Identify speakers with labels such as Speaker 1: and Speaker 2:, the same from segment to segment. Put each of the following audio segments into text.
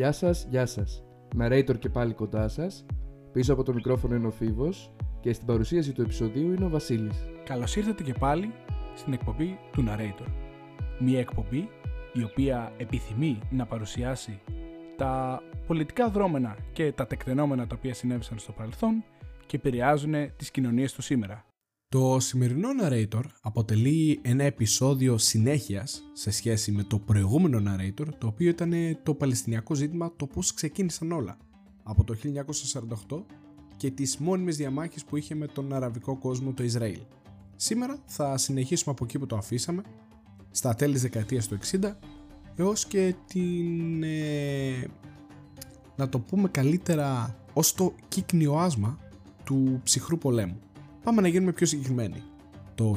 Speaker 1: Γεια σας, γεια σας. Με Ρέιτορ και πάλι κοντά σας. Πίσω από το μικρόφωνο είναι ο Φίβος και στην παρουσίαση του επεισοδίου είναι ο Βασίλης.
Speaker 2: Καλώς ήρθατε και πάλι στην εκπομπή του Narrator. Μια εκπομπή η οποία επιθυμεί να παρουσιάσει τα πολιτικά δρόμενα και τα τεκτενόμενα τα οποία συνέβησαν στο παρελθόν και επηρεάζουν τις κοινωνίες του σήμερα.
Speaker 3: Το σημερινό narrator αποτελεί ένα επεισόδιο συνέχειας σε σχέση με το προηγούμενο narrator το οποίο ήταν το παλαιστινιακό ζήτημα το πώς ξεκίνησαν όλα από το 1948 και τις μόνιμες διαμάχες που είχε με τον αραβικό κόσμο το Ισραήλ. Σήμερα θα συνεχίσουμε από εκεί που το αφήσαμε στα τέλη της δεκαετίας του 60 έως και την ε, να το πούμε καλύτερα ως το κύκνιο άσμα του ψυχρού πολέμου. Πάμε να γίνουμε πιο συγκεκριμένοι. Το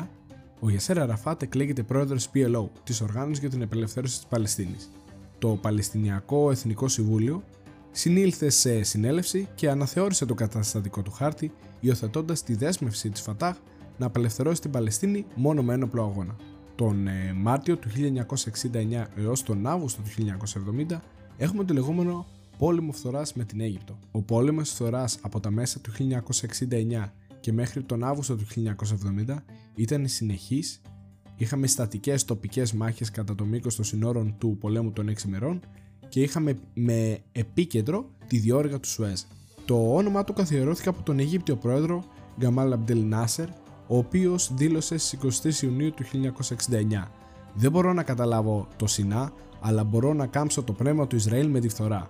Speaker 3: 1969, ο Γιασέρ Αραφάτ εκλέγεται πρόεδρος PLO, της Οργάνωσης για την Απελευθέρωση της Παλαιστίνης. Το Παλαιστινιακό Εθνικό Συμβούλιο συνήλθε σε συνέλευση και αναθεώρησε το καταστατικό του χάρτη, υιοθετώντας τη δέσμευση της Φατάχ να απελευθερώσει την Παλαιστίνη μόνο με ένοπλο αγώνα. Τον ε, Μάρτιο του 1969 έως τον Αύγουστο του 1970 έχουμε το λεγόμενο πόλεμο φθοράς με την Αίγυπτο. Ο πόλεμος φθοράς από τα μέσα του 1969 και μέχρι τον Αύγουστο του 1970 ήταν συνεχής. Είχαμε στατικές τοπικές μάχες κατά το μήκος των συνόρων του πολέμου των 6 ημερών και είχαμε με επίκεντρο τη διόρυγα του Σουέζ. Το όνομα του καθιερώθηκε από τον Αιγύπτιο πρόεδρο Γκαμάλ Αμπτελ Νάσερ, ο οποίος δήλωσε στις 23 Ιουνίου του 1969. Δεν μπορώ να καταλάβω το Σινά, αλλά μπορώ να κάμψω το πνεύμα του Ισραήλ με τη φθορά.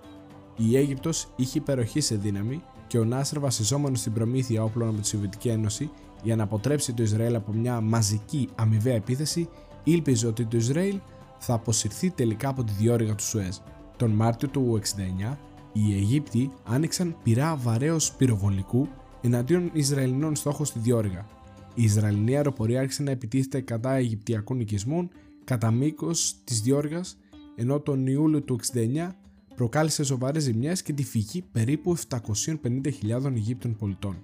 Speaker 3: Η Αίγυπτος είχε υπεροχή σε δύναμη και ο Νάσερ βασιζόμενος στην προμήθεια όπλων από τη Σοβιετική Ένωση για να αποτρέψει το Ισραήλ από μια μαζική αμοιβαία επίθεση, ήλπιζε ότι το Ισραήλ θα αποσυρθεί τελικά από τη διόρυγα του Σουέζ. Τον Μάρτιο του 1969, οι Αιγύπτιοι άνοιξαν πυρά βαρέως πυροβολικού εναντίον Ισραηλινών στόχων στη διόρυγα. Η Ισραηλινή αεροπορία άρχισε να επιτίθεται κατά Αιγυπτιακών οικισμών κατά μήκος της διόρυγας, ενώ τον Ιούλιο του 1969 προκάλεσε σοβαρές ζημιές και τη φυγή περίπου 750.000 Αιγύπτων πολιτών.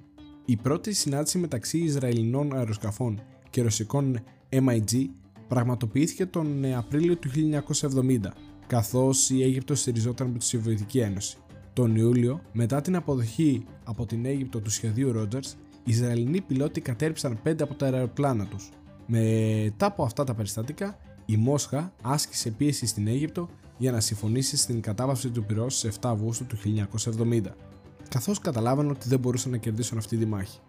Speaker 3: Η πρώτη συνάντηση μεταξύ Ισραηλινών αεροσκαφών και ρωσικών MIG πραγματοποιήθηκε τον Απρίλιο του 1970, καθώς η Αίγυπτος στηριζόταν με τη Σοβιετική Ένωση. Τον Ιούλιο, μετά την αποδοχή από την Αίγυπτο του σχεδίου Rogers, οι Ισραηλινοί πιλότοι κατέρριψαν 5 από τα αεροπλάνα τους. Μετά από αυτά τα περιστατικά, η Μόσχα άσκησε πίεση στην Αίγυπτο για να συμφωνήσει στην κατάβαση του πυρός στις 7 Αυγούστου του 1970, καθώς καταλάβαν ότι δεν μπορούσαν να κερδίσουν αυτή τη μάχη.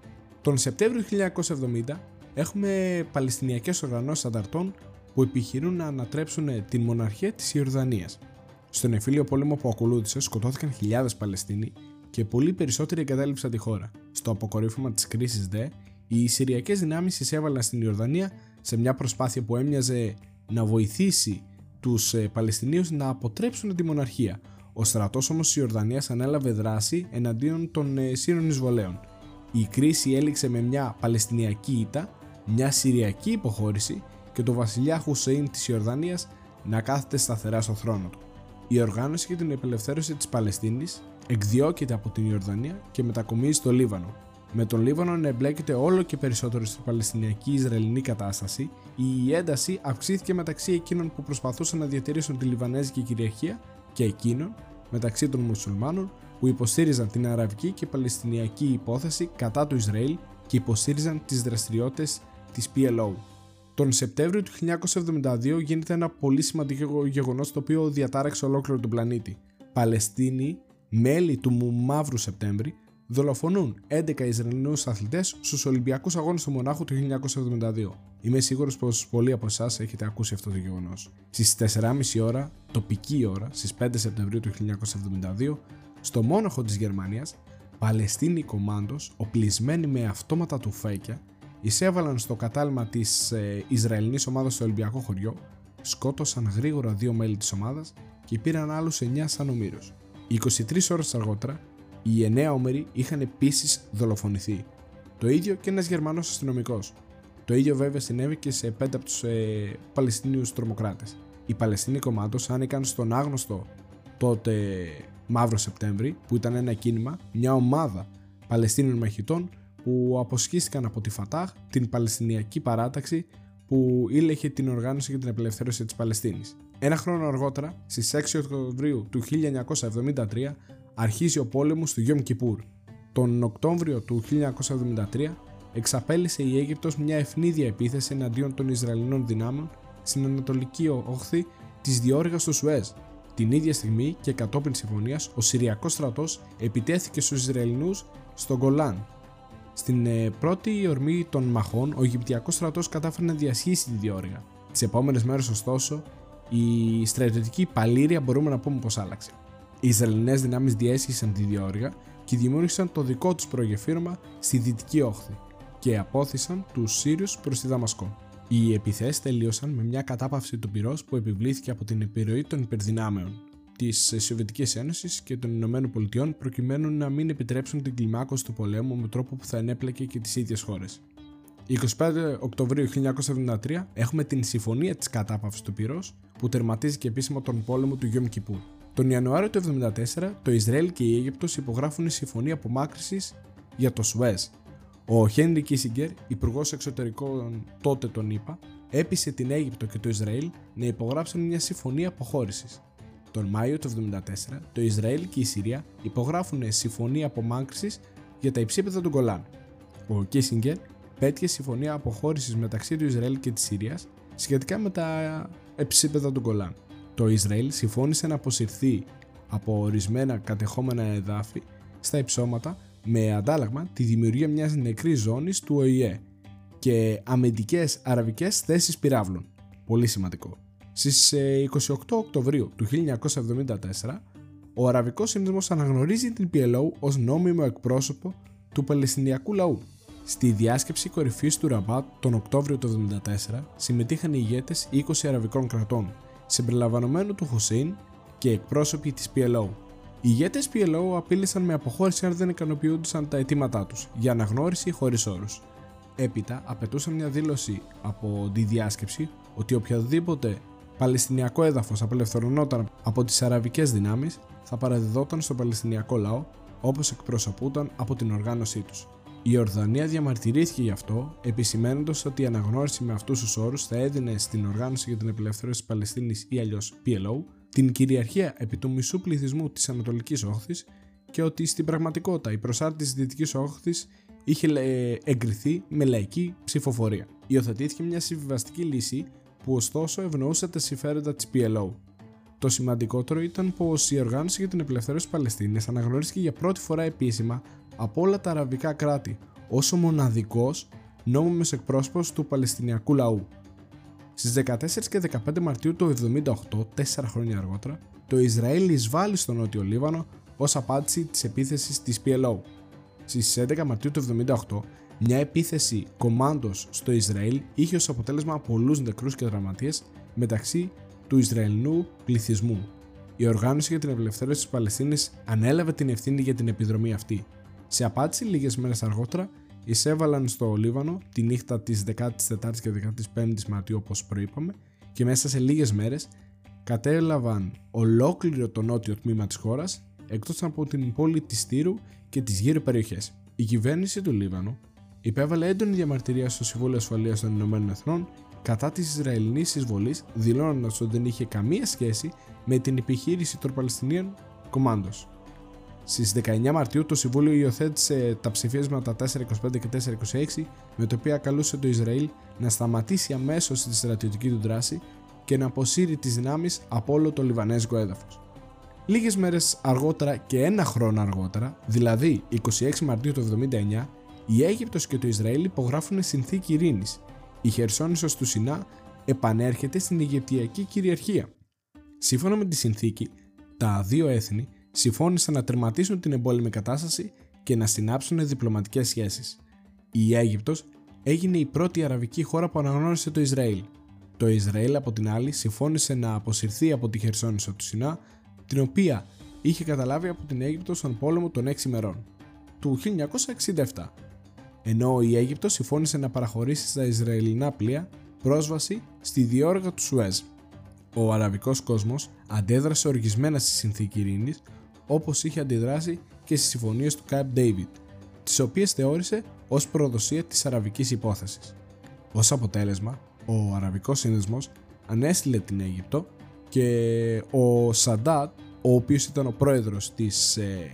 Speaker 3: Τον Σεπτέμβριο του 1970 έχουμε Παλαιστινιακές οργανώσεις ανταρτών που επιχειρούν να ανατρέψουν την μοναρχία της Ιορδανίας. Στον εμφύλιο πόλεμο που ακολούθησε σκοτώθηκαν χιλιάδες Παλαιστίνοι και πολύ περισσότεροι εγκατέλειψαν τη χώρα. Στο αποκορύφωμα της κρίσης δε, οι Συριακές δυνάμεις εισέβαλαν στην Ιορδανία σε μια προσπάθεια που έμοιαζε να βοηθήσει τους ε, Παλαιστινίους να αποτρέψουν τη μοναρχία. Ο στρατός όμως της Ιορδανίας ανέλαβε δράση εναντίον των ε, Σύρων εισβολέων. Η κρίση έληξε με μια Παλαιστινιακή ήττα, μια Συριακή υποχώρηση και το βασιλιά Χουσέιν της Ιορδανίας να κάθεται σταθερά στο θρόνο του. Η οργάνωση για την απελευθέρωση της Παλαιστίνης εκδιώκεται από την Ιορδανία και μετακομίζει στο Λίβανο, με τον Λίβανο να εμπλέκεται όλο και περισσότερο στην Παλαιστινιακή Ισραηλινή κατάσταση, η ένταση αυξήθηκε μεταξύ εκείνων που προσπαθούσαν να διατηρήσουν τη Λιβανέζικη κυριαρχία και εκείνων, μεταξύ των μουσουλμάνων, που υποστήριζαν την αραβική και παλαιστινιακή υπόθεση κατά του Ισραήλ και υποστήριζαν τις δραστηριότητες της PLO. Τον Σεπτέμβριο του 1972 γίνεται ένα πολύ σημαντικό γεγονός το οποίο διατάραξε ολόκληρο τον πλανήτη. Παλαιστίνοι, μέλη του Μαύρου Σεπτέμβρη, δολοφονούν 11 Ισραηλινούς αθλητές στους Ολυμπιακούς Αγώνες του Μονάχου του 1972. Είμαι σίγουρος πως πολλοί από εσάς έχετε ακούσει αυτό το γεγονός. Στις 4.30 ώρα, τοπική ώρα, στις 5 Σεπτεμβρίου του 1972, στο Μόναχο της Γερμανίας, Παλαιστίνοι κομμάντος, οπλισμένοι με αυτόματα του φέκια, εισέβαλαν στο κατάλημα της ε, Ισραηλινής ομάδας στο Ολυμπιακό χωριό, σκότωσαν γρήγορα δύο μέλη της ομάδας και πήραν άλλους 9 σαν ομήρους. 23 ώρες αργότερα, οι 9 όμεροι είχαν επίσης δολοφονηθεί. Το ίδιο και ένας Γερμανός αστυνομικός. Το ίδιο βέβαια συνέβη και σε 5 από τους ε, Παλαιστίνιους τρομοκράτες. Οι Παλαιστίνοι κομμάτως άνοικαν στον άγνωστο τότε Μαύρο Σεπτέμβρη, που ήταν ένα κίνημα, μια ομάδα Παλαιστίνιων μαχητών που αποσχίστηκαν από τη Φατάχ, την Παλαιστινιακή παράταξη που ήλεγχε την οργάνωση για την απελευθέρωση της Παλαιστίνης. Ένα χρόνο αργότερα, στις 6 Οκτωβρίου του 1973, αρχίζει ο πόλεμος του Γιόμ Κιπούρ. Τον Οκτώβριο του 1973 εξαπέλυσε η Αίγυπτος μια ευνίδια επίθεση εναντίον των Ισραηλινών δυνάμεων στην ανατολική όχθη της διόρυγας του Σουέζ. Την ίδια στιγμή και κατόπιν συμφωνίας, ο Συριακός στρατός επιτέθηκε στους Ισραηλινούς στον Γκολάν. Στην ε, πρώτη ορμή των μαχών, ο Αιγυπτιακός στρατός κατάφερε να διασχίσει τη διόρυγα. Τις επόμενες μέρες ωστόσο, η στρατιωτική παλήρια μπορούμε να πούμε πως άλλαξε. Οι Ισραηλινές δυνάμεις διέσχισαν τη διόρυγα και δημιούργησαν το δικό τους προγεφύρωμα στη δυτική όχθη και απόθυσαν τους Σύριους προς τη Δαμασκό. Οι επιθέσεις τελείωσαν με μια κατάπαυση του πυρός που επιβλήθηκε από την επιρροή των υπερδυνάμεων της Σοβιετικής Ένωσης και των Ηνωμένων Πολιτειών προκειμένου να μην επιτρέψουν την κλιμάκωση του πολέμου με τρόπο που θα ενέπλεκε και τις ίδιες χώρες. 25 Οκτωβρίου 1973 έχουμε την Συμφωνία της Κατάπαυσης του Πυρός που τερματίζει και επίσημα τον πόλεμο του Γιώμ Κιπούρ. Τον Ιανουάριο του 1974 το Ισραήλ και η Αίγυπτος υπογράφουν συμφωνία απομάκρυσης για το Σουέζ ο Χένρι Κίσιγκερ, υπουργός εξωτερικών τότε τον ΗΠΑ, έπεισε την Αίγυπτο και το Ισραήλ να υπογράψουν μια συμφωνία αποχώρησης. Τον Μάιο του 1974, το Ισραήλ και η Συρία υπογράφουν συμφωνία απομάκρυσης για τα υψίπεδα του Γκολάν. Ο Κίσιγκερ πέτυχε συμφωνία αποχώρησης μεταξύ του Ισραήλ και της Συρίας σχετικά με τα υψίπεδα του Γκολάν. Το Ισραήλ συμφώνησε να αποσυρθεί από ορισμένα κατεχόμενα εδάφη στα υψώματα με αντάλλαγμα τη δημιουργία μιας νεκρής ζώνης του ΟΗΕ και αμυντικές αραβικές θέσεις πυράβλων. Πολύ σημαντικό. Στις 28 ε, Οκτωβρίου του 1974, ο Αραβικός Σύνδεσμος αναγνωρίζει την PLO ως νόμιμο εκπρόσωπο του Παλαιστινιακού λαού. Στη διάσκεψη κορυφής του Ραμπάτ τον Οκτώβριο του 1974 συμμετείχαν οι ηγέτες 20 αραβικών κρατών, συμπεριλαμβανομένου του Χωσέιν και εκπρόσωποι της PLO. Οι ηγέτες PLO απείλησαν με αποχώρηση αν δεν ικανοποιούνταν τα αιτήματά τους για αναγνώριση χωρίς όρους. Έπειτα απαιτούσαν μια δήλωση από τη διάσκεψη ότι οποιοδήποτε Παλαιστινιακό έδαφος απελευθερωνόταν από τις αραβικές δυνάμεις θα παραδιδόταν στο Παλαιστινιακό λαό όπως εκπροσωπούταν από την οργάνωσή τους. Η Ορδανία διαμαρτυρήθηκε γι' αυτό, επισημένοντα ότι η αναγνώριση με αυτούς τους όρους θα έδινε στην Οργάνωση για την Απελευθέρωση της Παλαιστίνης ή αλλιώς PLO την κυριαρχία επί του μισού πληθυσμού της Ανατολικής Όχθης και ότι στην πραγματικότητα η προσάρτηση της Δυτικής Όχθης είχε ε, εγκριθεί με λαϊκή ψηφοφορία. Υιοθετήθηκε μια συμβιβαστική λύση που ωστόσο ευνοούσε τα συμφέροντα της PLO. Το σημαντικότερο ήταν πως η οργάνωση για την απελευθέρωση της Παλαιστίνης αναγνωρίστηκε για πρώτη φορά επίσημα από όλα τα αραβικά κράτη ω ο μοναδικός νόμιμος εκπρόσωπος του Παλαιστινιακού λαού. Στις 14 και 15 Μαρτίου του 1978, 4 χρόνια αργότερα, το Ισραήλ εισβάλλει στο Νότιο Λίβανο ως απάντηση της επίθεσης της PLO. Στις 11 Μαρτίου του 1978, μια επίθεση κομμάντος στο Ισραήλ είχε ως αποτέλεσμα πολλούς νεκρούς και δραματίες μεταξύ του Ισραηλινού πληθυσμού. Η Οργάνωση για την Απελευθέρωση της Παλαιστίνης ανέλαβε την ευθύνη για την επιδρομή αυτή. Σε απάντηση λίγες μέρες αργότερα, εισέβαλαν στο Λίβανο τη νύχτα της 14ης και 15ης Μαρτίου όπως προείπαμε και μέσα σε λίγες μέρες κατέλαβαν ολόκληρο το νότιο τμήμα της χώρας εκτός από την πόλη της Τύρου και τις γύρω περιοχές. Η κυβέρνηση του Λίβανο υπέβαλε έντονη διαμαρτυρία στο Συμβούλιο Ασφαλείας των Ηνωμένων Εθνών κατά της Ισραηλινής εισβολής δηλώνοντας ότι δεν είχε καμία σχέση με την επιχείρηση των Παλαιστινίων Κομμάντος. Στις 19 Μαρτίου το Συμβούλιο υιοθέτησε τα ψηφίσματα 425 και 426 με το οποία καλούσε το Ισραήλ να σταματήσει αμέσως τη στρατιωτική του δράση και να αποσύρει τις δυνάμεις από όλο το Λιβανέζικο έδαφος. Λίγες μέρες αργότερα και ένα χρόνο αργότερα, δηλαδή 26 Μαρτίου του 1979, η Αίγυπτος και το Ισραήλ υπογράφουν συνθήκη ειρήνης. Η Χερσόνησος του Σινά επανέρχεται στην Αιγυπτιακή κυριαρχία. Σύμφωνα με τη συνθήκη, τα δύο έθνη συμφώνησαν να τερματίσουν την εμπόλεμη κατάσταση και να συνάψουν διπλωματικές σχέσεις. Η Αίγυπτος έγινε η πρώτη αραβική χώρα που αναγνώρισε το Ισραήλ. Το Ισραήλ από την άλλη συμφώνησε να αποσυρθεί από τη Χερσόνησο του Σινά, την οποία είχε καταλάβει από την Αίγυπτο στον πόλεμο των 6 ημερών του 1967. Ενώ η Αίγυπτος συμφώνησε να παραχωρήσει στα Ισραηλινά πλοία πρόσβαση στη διόργα του Σουέζ. Ο αραβικός κόσμος αντέδρασε οργισμένα στη συνθήκη ειρήνης όπως είχε αντιδράσει και στις συμφωνίες του Camp David, τις οποίες θεώρησε ως προδοσία της αραβικής υπόθεσης. Ω αποτέλεσμα, ο Αραβικός Σύνδεσμος ανέστηλε την Αίγυπτο και ο Σαντάτ, ο οποίος ήταν ο πρόεδρος της ε,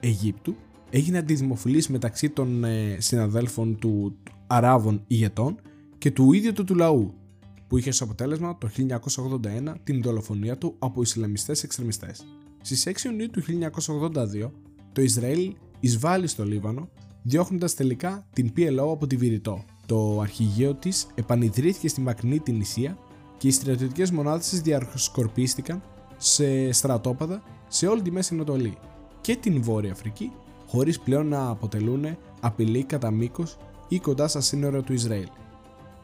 Speaker 3: Αιγύπτου, έγινε αντιδημοφιλής μεταξύ των ε, συναδέλφων του Αράβων ηγετών και του ίδιου του, του λαού, που είχε ως αποτέλεσμα το 1981 την δολοφονία του από Ισλαμιστές εξτρεμιστές. Στις 6 Ιουνίου του 1982, το Ισραήλ εισβάλλει στο Λίβανο, διώχνοντας τελικά την PLO από τη Βηρητό. Το αρχηγείο της επανειδρύθηκε στη μακρινή την Ισία και οι στρατιωτικές μονάδες της διασκορπίστηκαν σε στρατόπαδα σε όλη τη Μέση Ανατολή και την Βόρεια Αφρική, χωρίς πλέον να αποτελούν απειλή κατά μήκος ή κοντά στα σύνορα του Ισραήλ.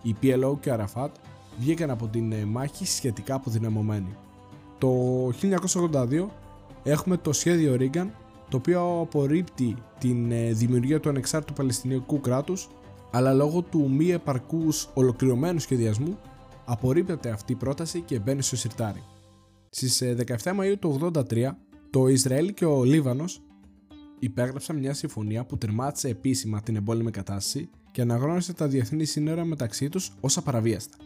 Speaker 3: Η PLO και ο Αραφάτ βγήκαν από την μάχη σχετικά αποδυναμωμένοι. Το 1982 έχουμε το σχέδιο Ρίγκαν το οποίο απορρίπτει την ε, δημιουργία του ανεξάρτητου Παλαιστινιακού κράτους αλλά λόγω του μη επαρκούς ολοκληρωμένου σχεδιασμού απορρίπτεται αυτή η πρόταση και μπαίνει στο σιρτάρι. Στις 17 ε, Μαΐου του 1983 το Ισραήλ και ο Λίβανος υπέγραψαν μια συμφωνία που τερμάτισε επίσημα την εμπόλεμη κατάσταση και αναγνώρισε τα διεθνή σύνορα μεταξύ τους ως απαραβίαστα.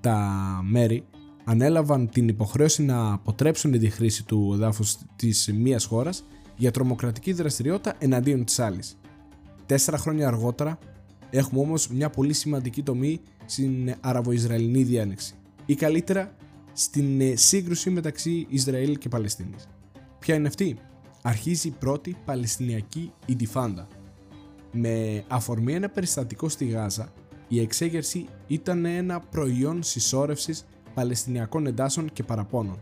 Speaker 3: Τα μέρη ανέλαβαν την υποχρέωση να αποτρέψουν τη χρήση του εδάφους της μίας χώρας για τρομοκρατική δραστηριότητα εναντίον της άλλης. Τέσσερα χρόνια αργότερα έχουμε όμως μια πολύ σημαντική τομή στην Αραβο-Ισραηλινή διάνοιξη ή καλύτερα στην ε, σύγκρουση μεταξύ Ισραήλ και Παλαιστίνης. Ποια είναι αυτή; Αρχίζει η πρώτη Παλαιστινιακή Ιντιφάντα. Με αφορμή ένα περιστατικό στη Γάζα, η εξέγερση ήταν ένα προϊόν συσσόρευσης Παλαιστινιακών εντάσεων και παραπώνων.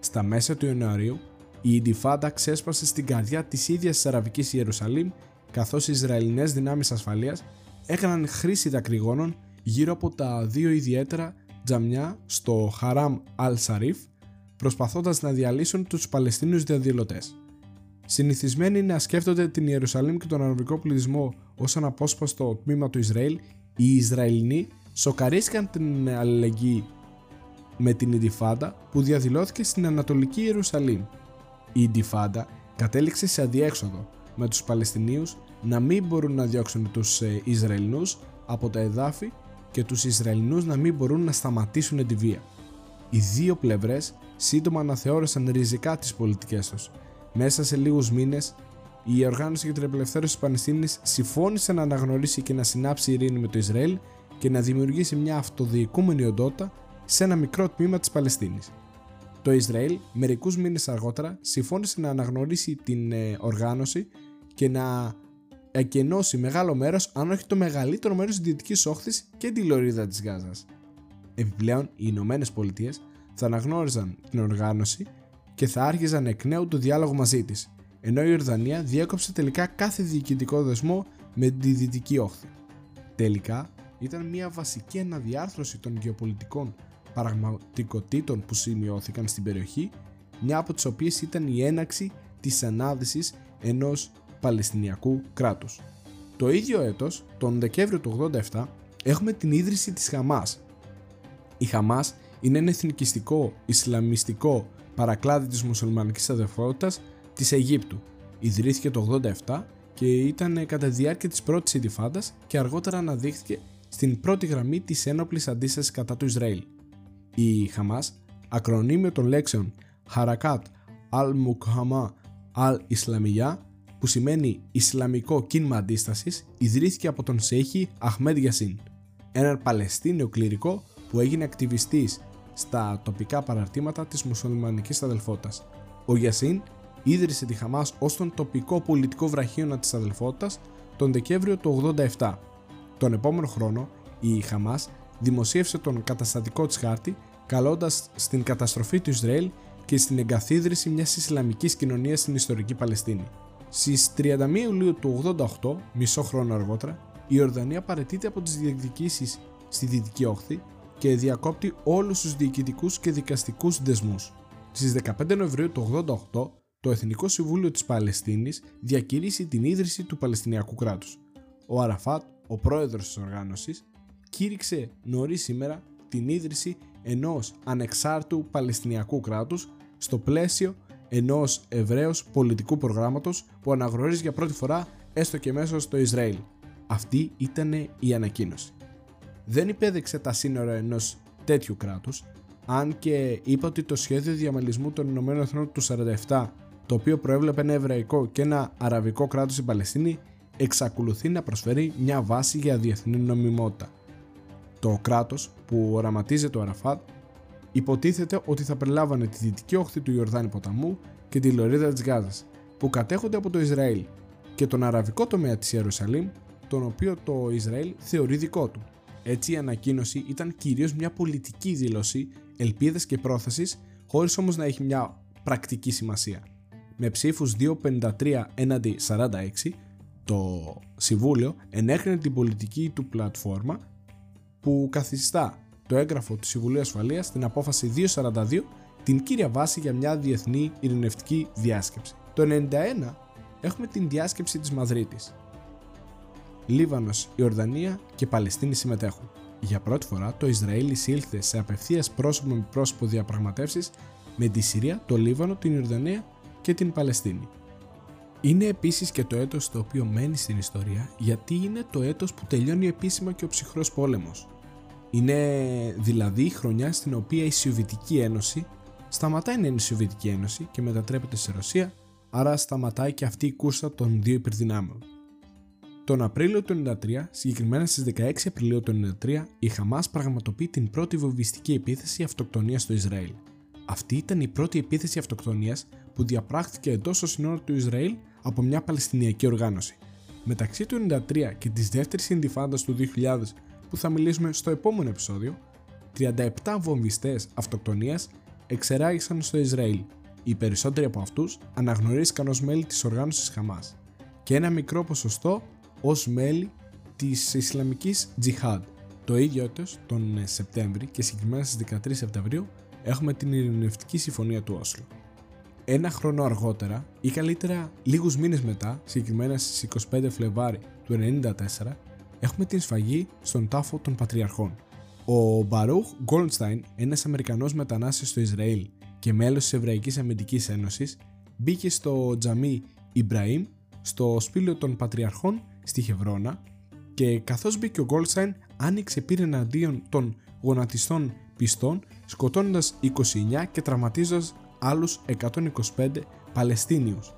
Speaker 3: Στα μέσα του Ιανουαρίου, η Ιντιφάντα ξέσπασε στην καρδιά της ίδιας της Αραβικής Ιερουσαλήμ, καθώς οι Ισραηλινές δυνάμεις ασφαλείας έκαναν χρήση δακρυγόνων γύρω από τα δύο ιδιαίτερα τζαμιά στο Χαράμ Al-Σαρίφ, προσπαθώντας να διαλύσουν τους Παλαιστίνιους διαδηλωτές. Συνηθισμένοι να σκέφτονται την Ιερουσαλήμ και τον αραβικό πληθυσμό ως ένα απόσπαστο τμήμα του Ισραήλ, οι Ισραηλινοί σοκαρίστηκαν την αλληλεγγύη με την Ιντιφάντα που διαδηλώθηκε στην Ανατολική Ιερουσαλήμ. Η Ιντιφάντα κατέληξε σε αδιέξοδο με τους Παλαιστινίους να μην μπορούν να διώξουν τους ε, Ισραηλινούς από τα εδάφη και τους Ισραηλινούς να μην μπορούν να σταματήσουν τη βία. Οι δύο πλευρές σύντομα αναθεώρησαν ριζικά τις πολιτικές τους. Μέσα σε λίγους μήνες, η Οργάνωση για την Απελευθέρωση της Παλαιστίνης συμφώνησε να αναγνωρίσει και να συνάψει ειρήνη με το Ισραήλ και να δημιουργήσει μια αυτοδιοικούμενη οντότητα σε ένα μικρό τμήμα της Παλαιστίνης. Το Ισραήλ μερικούς μήνες αργότερα συμφώνησε να αναγνωρίσει την ε, οργάνωση και να εκενώσει μεγάλο μέρος αν όχι το μεγαλύτερο μέρος της Δυτικής Όχθης και τη λωρίδα της Γάζας. Επιπλέον, οι Ηνωμένες Πολιτείες θα αναγνώριζαν την οργάνωση και θα άρχιζαν εκ νέου το διάλογο μαζί της, ενώ η Ορδανία διέκοψε τελικά κάθε διοικητικό δεσμό με τη Δυτική Όχθη. Τελικά, ήταν μια βασική αναδιάρθρωση των γεωπολιτικών πραγματικότητων που σημειώθηκαν στην περιοχή, μια από τις οποίες ήταν η έναξη της ανάδυσης ενός Παλαιστινιακού κράτους. Το ίδιο έτος, τον Δεκέμβριο του 87, έχουμε την ίδρυση της Χαμάς. Η Χαμάς είναι ένα εθνικιστικό, ισλαμιστικό παρακλάδι της μουσουλμανικής αδερφότητας της Αιγύπτου. Ιδρύθηκε το 87 και ήταν κατά τη διάρκεια της πρώτης Ιντιφάντας και αργότερα αναδείχθηκε στην πρώτη γραμμή της ένοπλης αντίστασης κατά του Ισραήλ. Η Χαμάς, ακρονίμιο των λέξεων Harakat al-Mukhama al-Islamiyya που σημαίνει Ισλαμικό κίνημα αντίστασης, ιδρύθηκε από τον Σέιχη Αχμέντ Γιασίν, έναν Παλαιστίνιο κληρικό που έγινε ακτιβιστής στα τοπικά παραρτήματα της μουσουλμανικής αδελφότητας. Ο Γιασίν ίδρυσε τη Χαμάς ως τον τοπικό πολιτικό βραχίωνα της αδελφότητας τον Δεκέμβριο του 87. Τον επόμενο χρόνο η Χαμάς δημοσίευσε τον καταστατικό της χάρτη καλώντας στην καταστροφή του Ισραήλ και στην εγκαθίδρυση μιας Ισλαμικής κοινωνίας στην ιστορική Παλαιστίνη. Στις 31 Ιουλίου του 88, μισό χρόνο αργότερα, η Ορδανία παρετείται από τις διεκδικήσεις στη Δυτική Όχθη και διακόπτει όλους τους διοικητικούς και δικαστικούς δεσμούς. Στις 15 Νοεμβρίου του 88, το Εθνικό Συμβούλιο της Παλαιστίνης διακηρύσει την ίδρυση του Παλαιστινιακού κράτους. Ο Αραφάτ, ο πρόεδρος της οργάνωσης, κήρυξε νωρίς σήμερα την ίδρυση ενός ανεξάρτητου Παλαιστινιακού κράτους στο πλαίσιο ενός Εβραίους πολιτικού προγράμματος που αναγνωρίζει για πρώτη φορά έστω και μέσω στο Ισραήλ. Αυτή ήταν η ανακοίνωση. δεν υπέδειξε τα σύνορα ενός τέτοιου κράτους, αν και είπε ότι το σχέδιο διαμελισμού των Ηνωμένων Εθνών του 47, το οποίο προέβλεπε ένα εβραϊκό και ένα αραβικό κράτος στην Παλαιστίνη, εξακολουθεί να προσφέρει μια βάση για διεθνή νομιμότητα. Το κράτος που οραματίζεται ο Αραφάτ υποτίθεται ότι θα περιλάμβανε τη δυτική όχθη του Ιορδάνη ποταμού και τη λωρίδα της Γάζας, που κατέχονται από το Ισραήλ, και τον αραβικό τομέα της Ιερουσαλήμ, τον οποίο το Ισραήλ θεωρεί δικό του. Έτσι η ανακοίνωση ήταν κυρίως μια πολιτική δήλωση ελπίδας και πρόθεσης, χωρίς όμως να έχει μια πρακτική σημασία. Με ψήφους 253 έναντι 46, το Συμβούλιο ενέκρινε την πολιτική του πλατφόρμα που καθιστά το έγγραφο του Συμβουλίου Ασφαλείας στην απόφαση 242 την κύρια βάση για μια διεθνή ειρηνευτική διάσκεψη. Το 91 έχουμε την διάσκεψη της Μαδρίτης. Λίβανος, Ιορδανία και Παλαιστίνη συμμετέχουν. Για πρώτη φορά το Ισραήλ εισήλθε σε απευθείας πρόσωπο με πρόσωπο διαπραγματεύσεις με τη Συρία, το Λίβανο, την Ιορδανία και την Παλαιστίνη. Είναι επίσης και το έτος το οποίο μένει στην ιστορία γιατί είναι το έτος που τελειώνει επίσημα και ο ψυχρός πόλεμος. Είναι δηλαδή η χρονιά στην οποία η Σοβιετική Ένωση σταματάει να είναι η Σοβιετική Ένωση και μετατρέπεται σε Ρωσία, άρα σταματάει και αυτή η κούρσα των δύο υπερδυνάμεων. Τον Απρίλιο του 1993, συγκεκριμένα στις 16 Απριλίου του 1993, η Χαμάς πραγματοποιεί την πρώτη βομβιστική επίθεση αυτοκτονίας στο Ισραήλ. Αυτή ήταν η πρώτη επίθεση αυτοκτονίας που διαπράχθηκε εντός των συνόρων του Ισραήλ από μια Παλαιστινιακή οργάνωση. Μεταξύ του 1993 και της δεύτερης Ινδιφάντας του 2000 που θα μιλήσουμε στο επόμενο επεισόδιο, 37 βομβιστές αυτοκτονίας εξεράγησαν στο Ισραήλ. Οι περισσότεροι από αυτούς αναγνωρίστηκαν ως μέλη της οργάνωσης Χαμάς και ένα μικρό ποσοστό ως μέλη της Ισλαμικής Τζιχάντ. Το ίδιο έτος, τον Σεπτέμβρη και συγκεκριμένα στις 13 Σεπτεμβρίου, έχουμε την Ειρηνευτική Συμφωνία του Όσλο. Ένα χρόνο αργότερα ή καλύτερα λίγους μήνες μετά, συγκεκριμένα στις 25 Φλεβάρι του 1994, έχουμε την σφαγή στον τάφο των Πατριαρχών. Ο Μπαρούχ Γκόλνσταϊν, ένας Αμερικανός μετανάστης στο Ισραήλ και μέλος της Εβραϊκής Αμυντικής Ένωσης, μπήκε στο τζαμί Ιμπραήμ στο σπήλαιο των Πατριαρχών στη Χευρώνα και καθώς μπήκε ο Γκόλσταϊν άνοιξε πύρ εναντίον των γονατιστών πιστών σκοτώνοντας 29 και τραυματίζοντας άλλους 125 Παλαιστίνιους.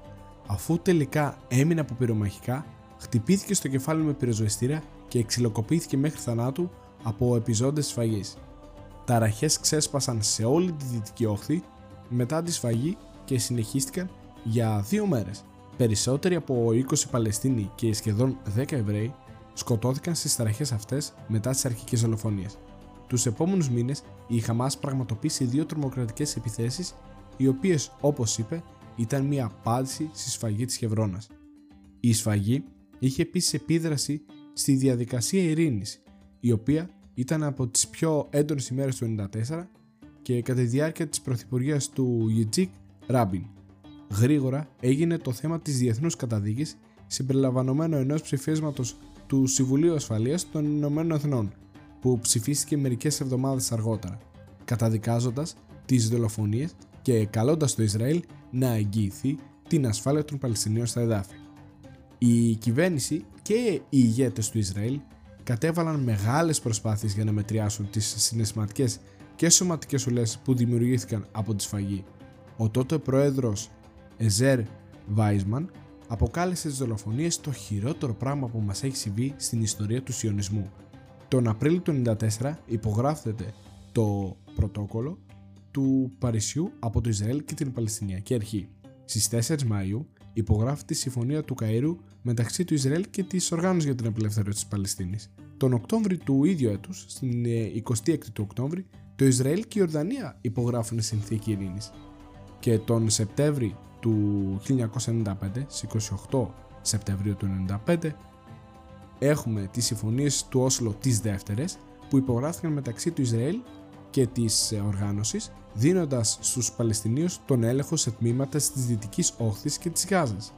Speaker 3: Αφού τελικά έμεινε από πυρομαχικά, χτυπήθηκε στο κεφάλι με πυροσβεστήρα και εξυλοκοπήθηκε μέχρι θανάτου από επιζώντες σφαγής. Ταραχές ξέσπασαν σε όλη τη δυτική όχθη μετά τη σφαγή και συνεχίστηκαν για δύο μέρες. Περισσότεροι από 20 Παλαιστίνοι και σχεδόν 10 Εβραίοι σκοτώθηκαν στις ταραχές αυτές μετά τις αρχικές δολοφονίες. Τους επόμενους μήνες η Χαμάς πραγματοποίησε δύο τρομοκρατικές επιθέσεις οι οποίες όπως είπε ήταν μια απάντηση στη σφαγή της Χευρώνας. Η σφαγή είχε επίσης επίδραση στη διαδικασία ειρήνης η οποία ήταν από τις πιο έντονες ημέρες του 1994 και κατά τη διάρκεια της πρωθυπουργίας του Γιτζίκ Ράμπιν. Γρήγορα έγινε το θέμα της διεθνούς καταδίκης συμπεριλαμβανομένου ενός ψηφίσματος του Συμβουλίου Ασφαλείας των Ηνωμένων Εθνών που ψηφίστηκε μερικές εβδομάδες αργότερα, καταδικάζοντας τις δολοφονίες και καλώντας το Ισραήλ να εγγυηθεί την ασφάλεια των Παλαιστινίων στα εδάφη. Η κυβέρνηση και οι ηγέτες του Ισραήλ κατέβαλαν μεγάλες προσπάθειες για να μετριάσουν τις συναισθηματικές και σωματικές ουλές που δημιουργήθηκαν από τη σφαγή. Ο τότε πρόεδρος Εζέρ Βάισμαν αποκάλεσε τις δολοφονίες το χειρότερο πράγμα που μας έχει συμβεί στην ιστορία του σιωνισμού. Τον Απρίλιο του 1994 υπογράφεται το πρωτόκολλο του Παρισιού από το Ισραήλ και την Παλαιστινιακή Αρχή. Στις 4 Μαΐου υπογράφει η Συμφωνία του Καΐρου μεταξύ του Ισραήλ και της Οργάνωσης για την Απελευθέρωση της Παλαιστίνης. Τον Οκτώβρη του ίδιου έτους, στην 26η ε, του Οκτώβρη, το Ισραήλ και η Ορδανία υπογράφουν συνθήκη ειρήνης. Και τον Σεπτέμβρη του 1995, στις 28 Σεπτεμβρίου του 1995, έχουμε τις συμφωνίες του Όσλο τις δεύτερες που υπογράφηκαν μεταξύ του Ισραήλ και της ε, οργάνωσης δίνοντας στους Παλαιστινίους τον έλεγχο σε τμήματα της Δυτικής Όχθης και της Γάζας.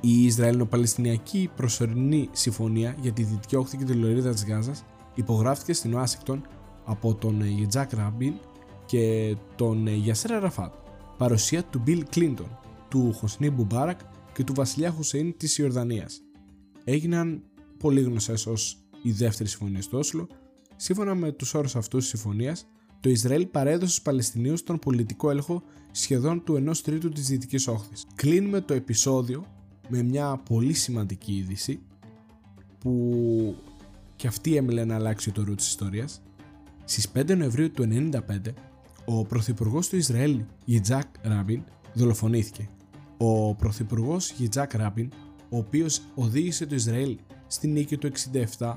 Speaker 3: Η Ισραηλο-Παλαιστινιακή προσωρινή συμφωνία για τη Δυτική Όχθη και τη Λωρίδα της Γάζας υπογράφηκε στην Ουάσιγκτον από τον Γιτζάκ Ράμπιν και τον Γιασέρ Αραφάτ, παρουσία του Μπιλ Κλίντον, του Χόσνι Μουμπάρακ και του βασιλιά Χουσέιν της Ιορδανίας. Έγιναν πολύ γνωστές ως η δεύτερη συμφωνία στο Όσλο Σύμφωνα με τους όρους αυτούς της συμφωνίας, το Ισραήλ παρέδωσε στους Παλαιστινίους τον πολιτικό έλεγχο σχεδόν του 1 τρίτου της Δυτικής Όχθης. Κλείνουμε το επεισόδιο με μια πολύ σημαντική είδηση που και αυτή έμεινε να αλλάξει το ρου της ιστορίας. Στις 5 Νοεμβρίου του 1995, ο Πρωθυπουργός του Ισραήλ, Γιτζάκ Ράμπιν, δολοφονήθηκε. Ο Πρωθυπουργός Γιτζάκ Ράμπιν, ο οποίος οδήγησε το Ισραήλ στη νίκη του 67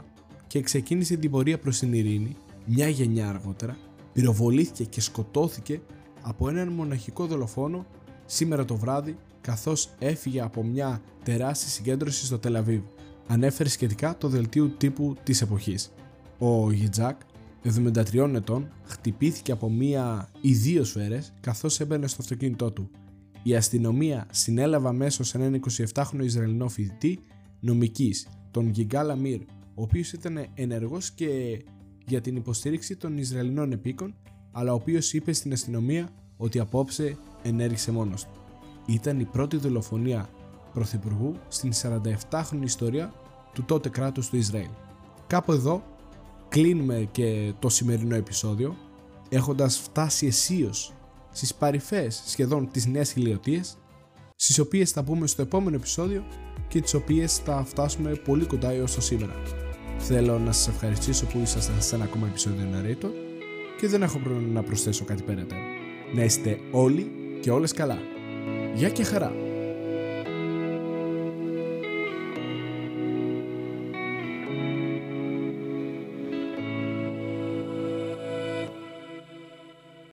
Speaker 3: και ξεκίνησε την πορεία προς την ειρήνη, μια γενιά αργότερα, πυροβολήθηκε και σκοτώθηκε από έναν μοναχικό δολοφόνο σήμερα το βράδυ καθώς έφυγε από μια τεράστια συγκέντρωση στο Τελαβίβ. Ανέφερε σχετικά το δελτίο τύπου της εποχής. Ο Γιτζάκ, 73 ετών, χτυπήθηκε από μία ή δύο σφαίρες καθώς έμπαινε στο αυτοκίνητό του. Η αστυνομία συνέλαβε αμέσως έναν 27χρονο Ισραηλινό φοιτητή νομικής, τον Γιγκάλα Μύρ, ο οποίος ήταν ενεργός και για την υποστήριξη των Ισραηλινών επίκων, αλλά ο οποίος είπε στην αστυνομία ότι απόψε ενέργησε μόνος του. Ήταν η πρώτη δολοφονία πρωθυπουργού στην 47χρονη ιστορία του τότε κράτους του Ισραήλ. Κάπου εδώ κλείνουμε και το σημερινό επεισόδιο έχοντας φτάσει αισίως στις παρυφές σχεδόν της νέας χιλιοτίας στις οποίες θα πούμε στο επόμενο επεισόδιο και τις οποίες θα φτάσουμε πολύ κοντά έως το σήμερα. Θέλω να σας ευχαριστήσω που ήσασταν σε ένα ακόμα επεισόδιο Narrator και δεν έχω πρόβλημα να προσθέσω κάτι περαιτέρω. Να είστε όλοι και όλες καλά. Γεια και χαρά!